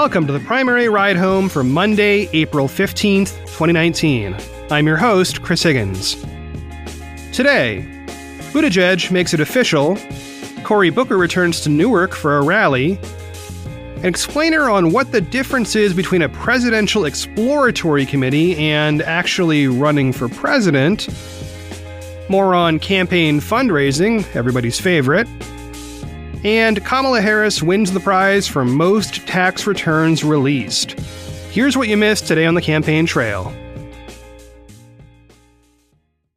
welcome to the primary ride home for Monday, April 15th, 2019. I'm your host, Chris Higgins. Today, Buttigieg makes it official, Cory Booker returns to Newark for a rally, an explainer on what the difference is between a presidential exploratory committee and actually running for president, more on campaign fundraising, everybody's favorite, and Kamala Harris wins the prize for most tax returns released. Here's what you missed today on the campaign trail.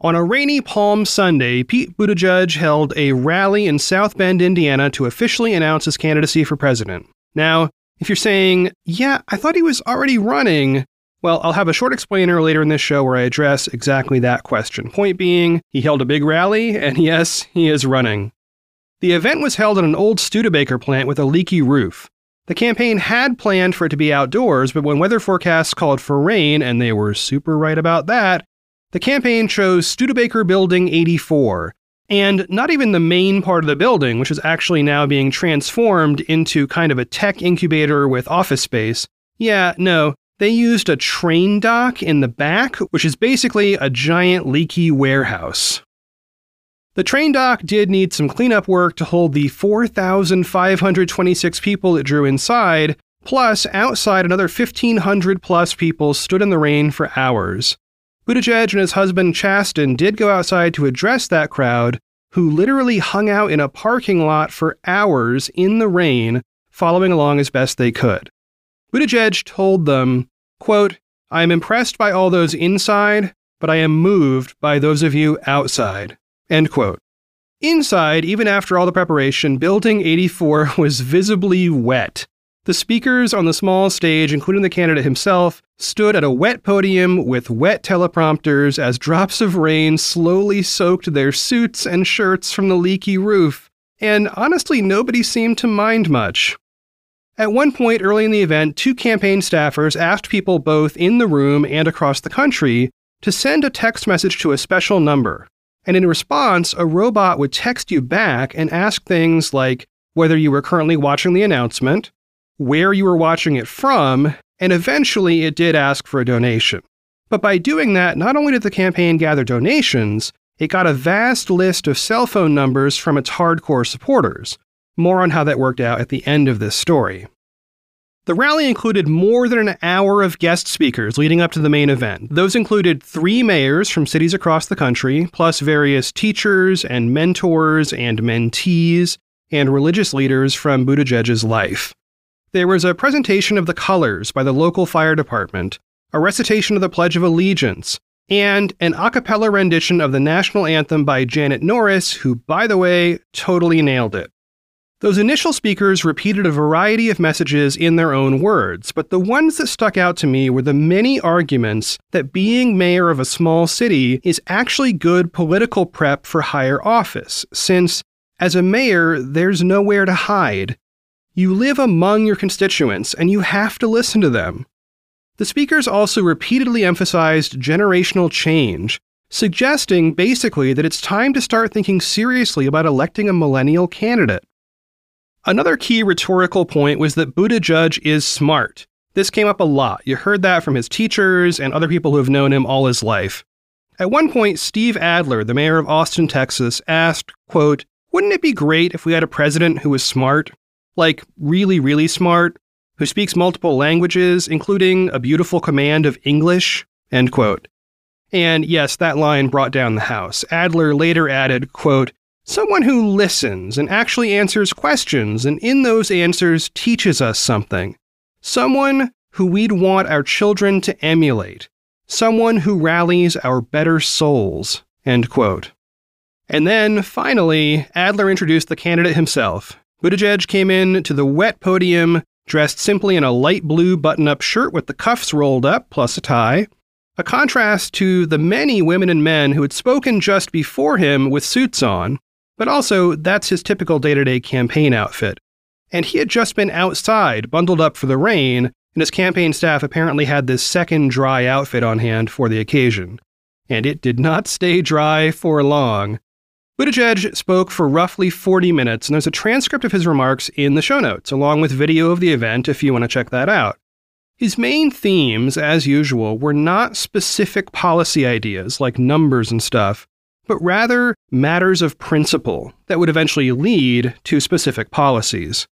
On a rainy Palm Sunday, Pete Buttigieg held a rally in South Bend, Indiana to officially announce his candidacy for president. Now, if you're saying, yeah, I thought he was already running, well, I'll have a short explainer later in this show where I address exactly that question. Point being, he held a big rally, and yes, he is running. The event was held at an old Studebaker plant with a leaky roof. The campaign had planned for it to be outdoors, but when weather forecasts called for rain, and they were super right about that, the campaign chose Studebaker Building 84. And not even the main part of the building, which is actually now being transformed into kind of a tech incubator with office space. Yeah, no, they used a train dock in the back, which is basically a giant leaky warehouse. The train dock did need some cleanup work to hold the 4,526 people it drew inside, plus outside another 1,500 plus people stood in the rain for hours. Buttigieg and his husband Chasten did go outside to address that crowd, who literally hung out in a parking lot for hours in the rain, following along as best they could. Buttigieg told them, quote, I am impressed by all those inside, but I am moved by those of you outside. End quote. Inside, even after all the preparation, Building 84 was visibly wet. The speakers on the small stage, including the candidate himself, stood at a wet podium with wet teleprompters as drops of rain slowly soaked their suits and shirts from the leaky roof. And honestly, nobody seemed to mind much. At one point early in the event, two campaign staffers asked people both in the room and across the country to send a text message to a special number. And in response, a robot would text you back and ask things like whether you were currently watching the announcement, where you were watching it from, and eventually it did ask for a donation. But by doing that, not only did the campaign gather donations, it got a vast list of cell phone numbers from its hardcore supporters. More on how that worked out at the end of this story. The rally included more than an hour of guest speakers leading up to the main event. Those included three mayors from cities across the country, plus various teachers and mentors and mentees and religious leaders from Buttigieg's life. There was a presentation of the colors by the local fire department, a recitation of the Pledge of Allegiance, and an a cappella rendition of the national anthem by Janet Norris, who, by the way, totally nailed it. Those initial speakers repeated a variety of messages in their own words, but the ones that stuck out to me were the many arguments that being mayor of a small city is actually good political prep for higher office, since, as a mayor, there's nowhere to hide. You live among your constituents, and you have to listen to them. The speakers also repeatedly emphasized generational change, suggesting basically that it's time to start thinking seriously about electing a millennial candidate. Another key rhetorical point was that Buttigieg is smart. This came up a lot. You heard that from his teachers and other people who have known him all his life. At one point, Steve Adler, the mayor of Austin, Texas, asked, quote, Wouldn't it be great if we had a president who was smart? Like, really, really smart? Who speaks multiple languages, including a beautiful command of English? End quote. And yes, that line brought down the House. Adler later added, quote, Someone who listens and actually answers questions and in those answers teaches us something. Someone who we'd want our children to emulate. Someone who rallies our better souls. End quote. And then, finally, Adler introduced the candidate himself. Buttigieg came in to the wet podium dressed simply in a light blue button up shirt with the cuffs rolled up, plus a tie, a contrast to the many women and men who had spoken just before him with suits on, but also, that's his typical day to day campaign outfit. And he had just been outside, bundled up for the rain, and his campaign staff apparently had this second dry outfit on hand for the occasion. And it did not stay dry for long. Buttigieg spoke for roughly 40 minutes, and there's a transcript of his remarks in the show notes, along with video of the event if you want to check that out. His main themes, as usual, were not specific policy ideas like numbers and stuff, but rather matters of principle that would eventually lead to specific policies.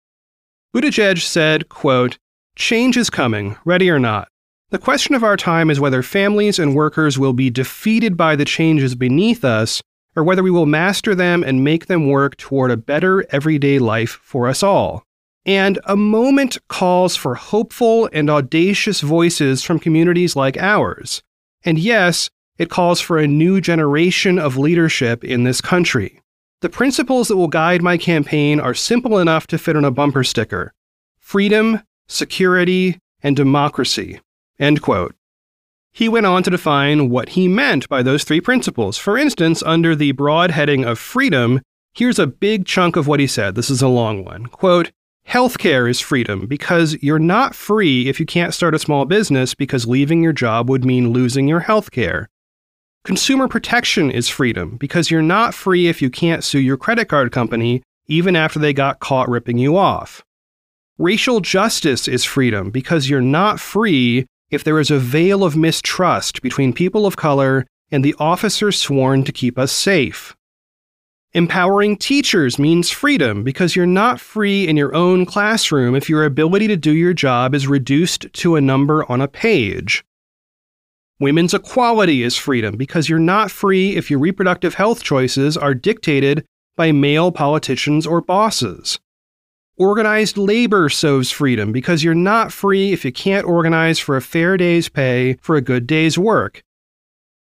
Buttigieg said, quote, Change is coming, ready or not. The question of our time is whether families and workers will be defeated by the changes beneath us, or whether we will master them and make them work toward a better everyday life for us all. And a moment calls for hopeful and audacious voices from communities like ours. And yes, it calls for a new generation of leadership in this country. The principles that will guide my campaign are simple enough to fit on a bumper sticker freedom, security, and democracy. End quote. He went on to define what he meant by those three principles. For instance, under the broad heading of freedom, here's a big chunk of what he said. This is a long one. Quote, Healthcare is freedom because you're not free if you can't start a small business because leaving your job would mean losing your healthcare. Consumer protection is freedom because you're not free if you can't sue your credit card company even after they got caught ripping you off. Racial justice is freedom because you're not free if there is a veil of mistrust between people of color and the officers sworn to keep us safe. Empowering teachers means freedom because you're not free in your own classroom if your ability to do your job is reduced to a number on a page. Women's equality is freedom because you're not free if your reproductive health choices are dictated by male politicians or bosses. Organized labor sows freedom because you're not free if you can't organize for a fair day's pay for a good day's work.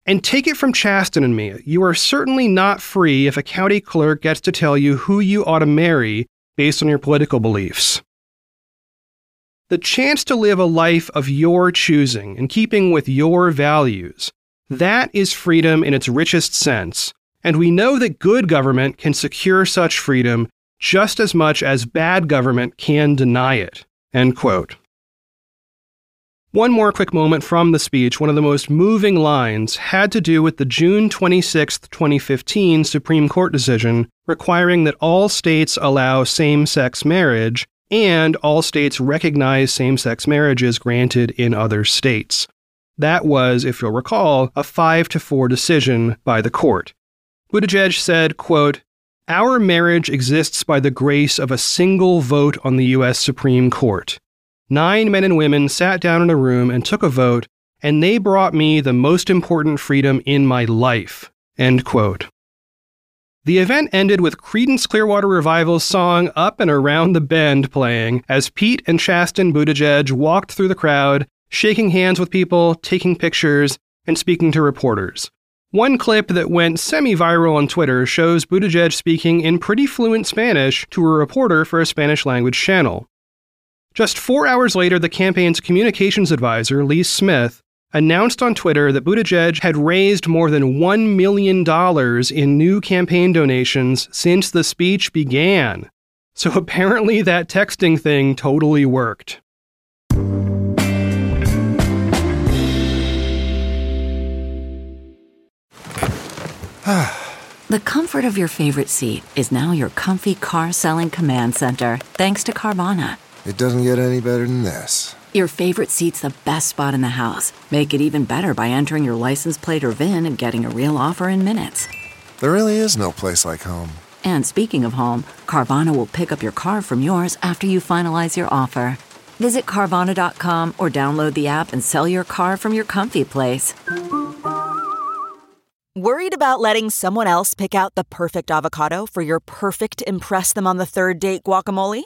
And take it from Chasten and me, you are certainly not free if a county clerk gets to tell you who you ought to marry based on your political beliefs. The chance to live a life of your choosing in keeping with your values. That is freedom in its richest sense. And we know that good government can secure such freedom just as much as bad government can deny it. End quote. One more quick moment from the speech. One of the most moving lines had to do with the June 26, 2015 Supreme Court decision requiring that all states allow same sex marriage and all states recognize same sex marriages granted in other states. That was, if you'll recall, a 5 to 4 decision by the court. Buttigieg said, quote, Our marriage exists by the grace of a single vote on the U.S. Supreme Court. Nine men and women sat down in a room and took a vote, and they brought me the most important freedom in my life. End quote. The event ended with Creedence Clearwater Revival's song Up and Around the Bend playing as Pete and Chasten Buttigieg walked through the crowd, shaking hands with people, taking pictures, and speaking to reporters. One clip that went semi viral on Twitter shows Buttigieg speaking in pretty fluent Spanish to a reporter for a Spanish language channel. Just four hours later, the campaign's communications advisor, Lis Smith, announced on Twitter that Buttigieg had raised more than $1 million in new campaign donations since the speech began. So apparently, that texting thing totally worked. the comfort of your favorite seat is now your comfy car selling command center, thanks to Carvana. It doesn't get any better than this. Your favorite seat's the best spot in the house. Make it even better by entering your license plate or VIN and getting a real offer in minutes. There really is no place like home. And speaking of home, Carvana will pick up your car from yours after you finalize your offer. Visit Carvana.com or download the app and sell your car from your comfy place. Worried about letting someone else pick out the perfect avocado for your perfect Impress Them on the Third Date guacamole?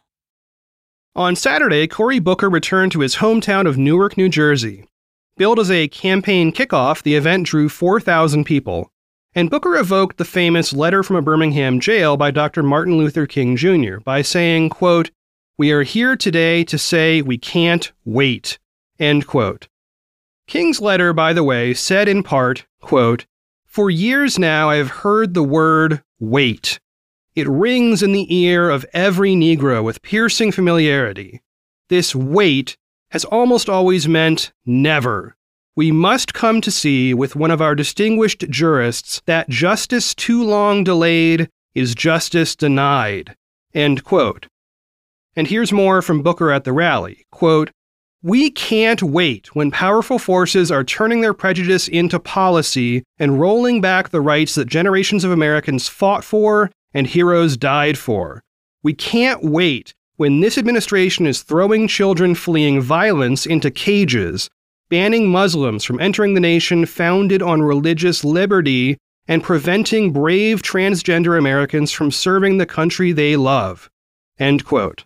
On Saturday, Cory Booker returned to his hometown of Newark, New Jersey. Billed as a campaign kickoff, the event drew 4,000 people. And Booker evoked the famous letter from a Birmingham jail by Dr. Martin Luther King Jr. by saying, quote, We are here today to say we can't wait. End quote. King's letter, by the way, said in part, quote, For years now I have heard the word wait. It rings in the ear of every Negro with piercing familiarity. This wait has almost always meant never. We must come to see with one of our distinguished jurists that justice too long delayed is justice denied. End quote. And here's more from Booker at the rally. Quote, we can't wait when powerful forces are turning their prejudice into policy and rolling back the rights that generations of Americans fought for and heroes died for. We can't wait when this administration is throwing children fleeing violence into cages, banning Muslims from entering the nation founded on religious liberty, and preventing brave transgender Americans from serving the country they love. End quote.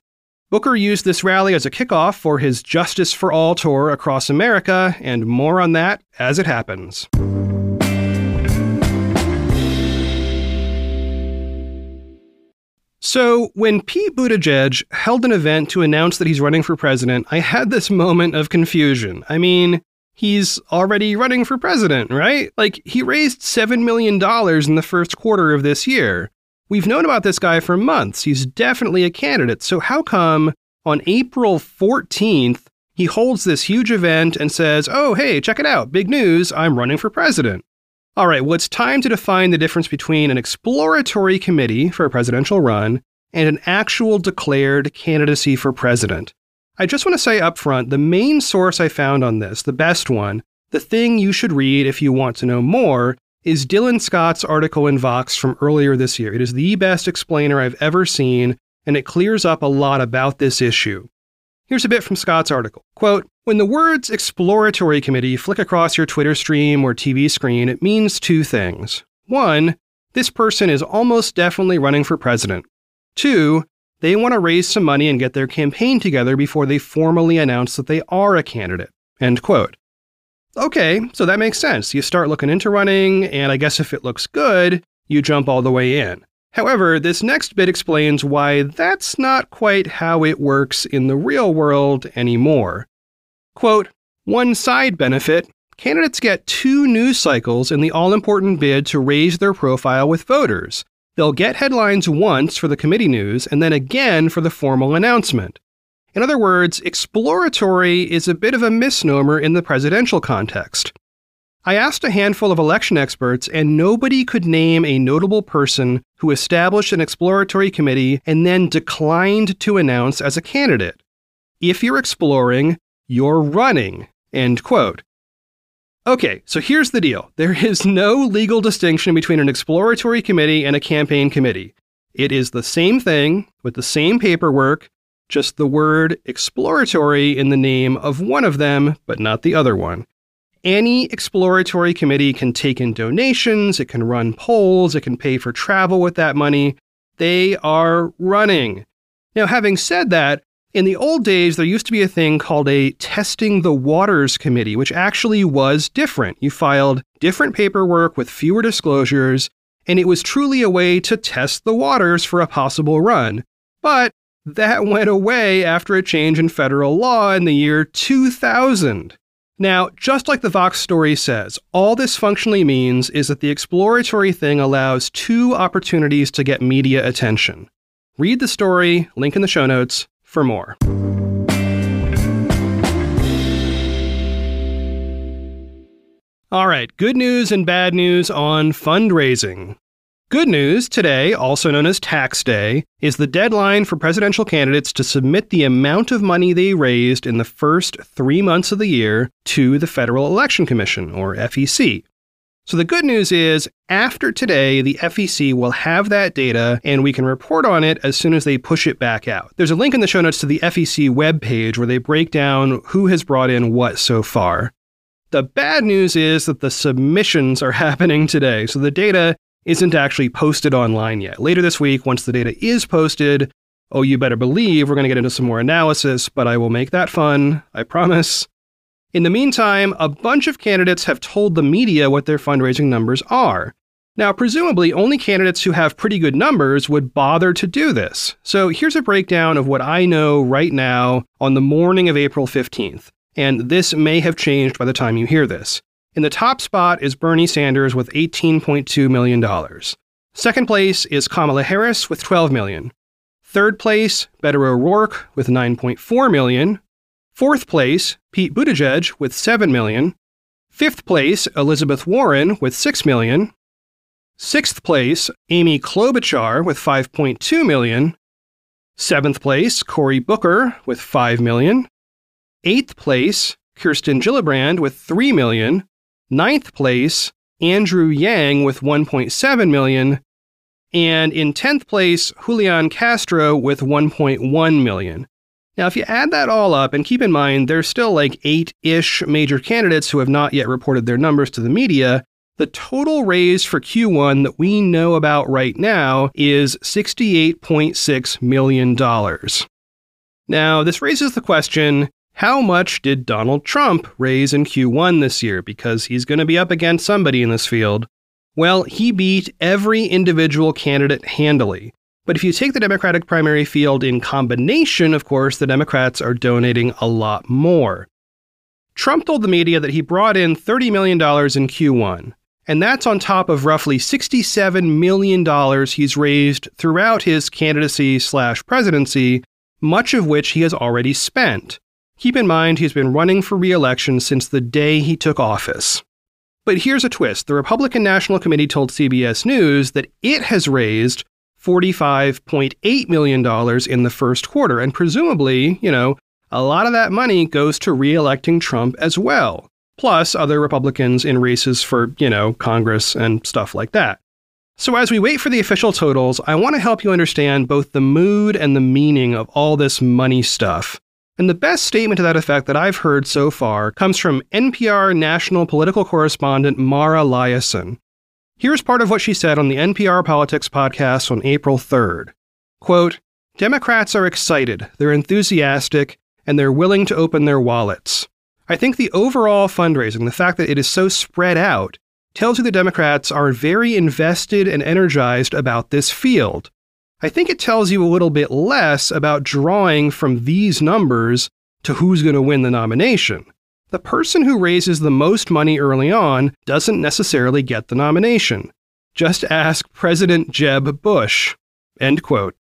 Booker used this rally as a kickoff for his Justice for All tour across America, and more on that as it happens. So, when Pete Buttigieg held an event to announce that he's running for president, I had this moment of confusion. I mean, he's already running for president, right? Like, he raised $7 million in the first quarter of this year. We've known about this guy for months. He's definitely a candidate. So, how come on April 14th, he holds this huge event and says, Oh, hey, check it out. Big news. I'm running for president. All right, well, it's time to define the difference between an exploratory committee for a presidential run and an actual declared candidacy for president. I just want to say up front the main source I found on this, the best one, the thing you should read if you want to know more, is Dylan Scott's article in Vox from earlier this year. It is the best explainer I've ever seen, and it clears up a lot about this issue. Here's a bit from Scott's article. Quote, when the words exploratory committee flick across your Twitter stream or TV screen, it means two things. One, this person is almost definitely running for president. Two, they want to raise some money and get their campaign together before they formally announce that they are a candidate. End quote. Okay, so that makes sense. You start looking into running, and I guess if it looks good, you jump all the way in. However, this next bit explains why that's not quite how it works in the real world anymore. Quote, one side benefit candidates get two news cycles in the all important bid to raise their profile with voters. They'll get headlines once for the committee news and then again for the formal announcement. In other words, exploratory is a bit of a misnomer in the presidential context. I asked a handful of election experts, and nobody could name a notable person who established an exploratory committee and then declined to announce as a candidate. If you're exploring, you're running. End quote. Okay, so here's the deal there is no legal distinction between an exploratory committee and a campaign committee. It is the same thing with the same paperwork, just the word exploratory in the name of one of them, but not the other one. Any exploratory committee can take in donations, it can run polls, it can pay for travel with that money. They are running. Now, having said that, in the old days, there used to be a thing called a Testing the Waters Committee, which actually was different. You filed different paperwork with fewer disclosures, and it was truly a way to test the waters for a possible run. But that went away after a change in federal law in the year 2000. Now, just like the Vox story says, all this functionally means is that the exploratory thing allows two opportunities to get media attention. Read the story, link in the show notes, for more. All right, good news and bad news on fundraising. Good news today, also known as Tax Day, is the deadline for presidential candidates to submit the amount of money they raised in the first three months of the year to the Federal Election Commission, or FEC. So the good news is, after today, the FEC will have that data and we can report on it as soon as they push it back out. There's a link in the show notes to the FEC webpage where they break down who has brought in what so far. The bad news is that the submissions are happening today, so the data isn't actually posted online yet. Later this week, once the data is posted, oh, you better believe we're going to get into some more analysis, but I will make that fun, I promise. In the meantime, a bunch of candidates have told the media what their fundraising numbers are. Now, presumably, only candidates who have pretty good numbers would bother to do this. So here's a breakdown of what I know right now on the morning of April 15th. And this may have changed by the time you hear this. In the top spot is Bernie Sanders with $18.2 million. Second place is Kamala Harris with 12 million. Third place, Beto O'Rourke with 9.4 million. Fourth place, Pete Buttigieg with 7 million. Fifth place, Elizabeth Warren with 6 million. Sixth place, Amy Klobuchar with 5.2 million. Seventh place, Cory Booker with 5 million. Eighth place, Kirsten Gillibrand with 3 million. Ninth place, Andrew Yang with 1.7 million. And in 10th place, Julian Castro with 1.1 million. Now, if you add that all up, and keep in mind there's still like eight ish major candidates who have not yet reported their numbers to the media, the total raise for Q1 that we know about right now is $68.6 million. Now, this raises the question how much did Donald Trump raise in Q1 this year? Because he's going to be up against somebody in this field. Well, he beat every individual candidate handily. But if you take the Democratic primary field in combination, of course, the Democrats are donating a lot more. Trump told the media that he brought in $30 million in Q1. And that's on top of roughly $67 million he's raised throughout his candidacy slash presidency, much of which he has already spent. Keep in mind, he's been running for re election since the day he took office. But here's a twist the Republican National Committee told CBS News that it has raised $45.8 million in the first quarter, and presumably, you know, a lot of that money goes to re electing Trump as well plus other Republicans in races for, you know, Congress and stuff like that. So, as we wait for the official totals, I want to help you understand both the mood and the meaning of all this money stuff. And the best statement to that effect that I've heard so far comes from NPR national political correspondent Mara Liasson. Here's part of what she said on the NPR Politics podcast on April 3rd. Quote, Democrats are excited, they're enthusiastic, and they're willing to open their wallets. I think the overall fundraising, the fact that it is so spread out, tells you the Democrats are very invested and energized about this field. I think it tells you a little bit less about drawing from these numbers to who's going to win the nomination. The person who raises the most money early on doesn't necessarily get the nomination. Just ask President Jeb Bush. End quote.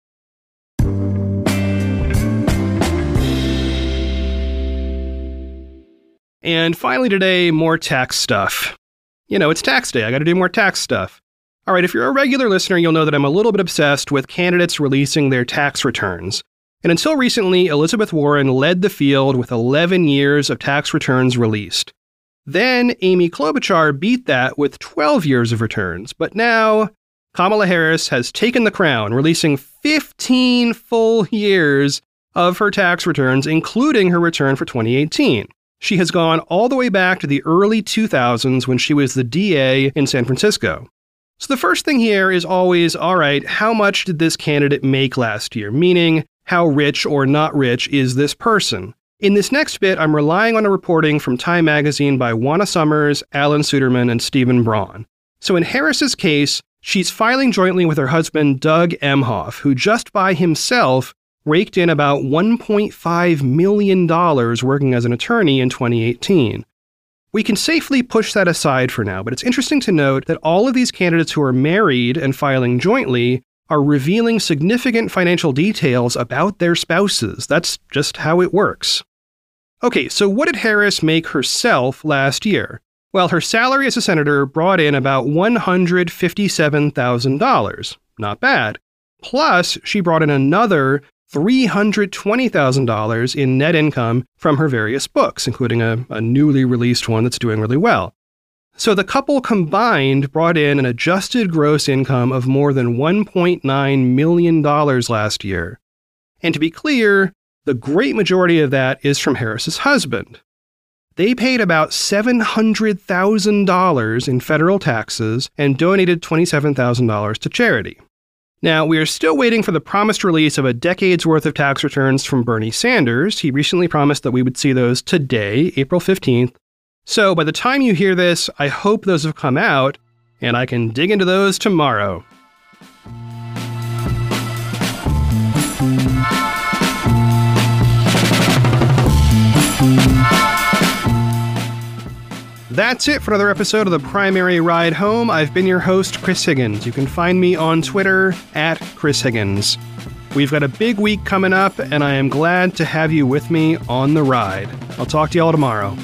And finally, today, more tax stuff. You know, it's tax day. I got to do more tax stuff. All right, if you're a regular listener, you'll know that I'm a little bit obsessed with candidates releasing their tax returns. And until recently, Elizabeth Warren led the field with 11 years of tax returns released. Then Amy Klobuchar beat that with 12 years of returns. But now, Kamala Harris has taken the crown, releasing 15 full years of her tax returns, including her return for 2018. She has gone all the way back to the early 2000s when she was the DA in San Francisco. So the first thing here is always all right, how much did this candidate make last year? Meaning, how rich or not rich is this person? In this next bit, I'm relying on a reporting from Time magazine by Juana Summers, Alan Suderman, and Stephen Braun. So in Harris's case, she's filing jointly with her husband, Doug Emhoff, who just by himself raked in about $1.5 million working as an attorney in 2018. We can safely push that aside for now, but it's interesting to note that all of these candidates who are married and filing jointly are revealing significant financial details about their spouses. That's just how it works. Okay, so what did Harris make herself last year? Well, her salary as a senator brought in about $157,000. Not bad. Plus, she brought in another $320,000 in net income from her various books, including a, a, newly released one that's doing really well. So the couple combined brought in an adjusted gross income of more than $1.9 million last year. And to be clear, the great majority of that is from Harris's husband. They paid about $700,000 in federal taxes and donated $27,000 to charity. Now, we are still waiting for the promised release of a decade's worth of tax returns from Bernie Sanders. He recently promised that we would see those today, April 15th. So, by the time you hear this, I hope those have come out. and I can dig into those tomorrow. That's it for another episode of the Primary Ride Home. I've been your host, Chris Higgins. You can find me on Twitter at Chris Higgins. We've got a big week coming up, and I am glad to have you with me on the ride. I'll talk to y'all tomorrow.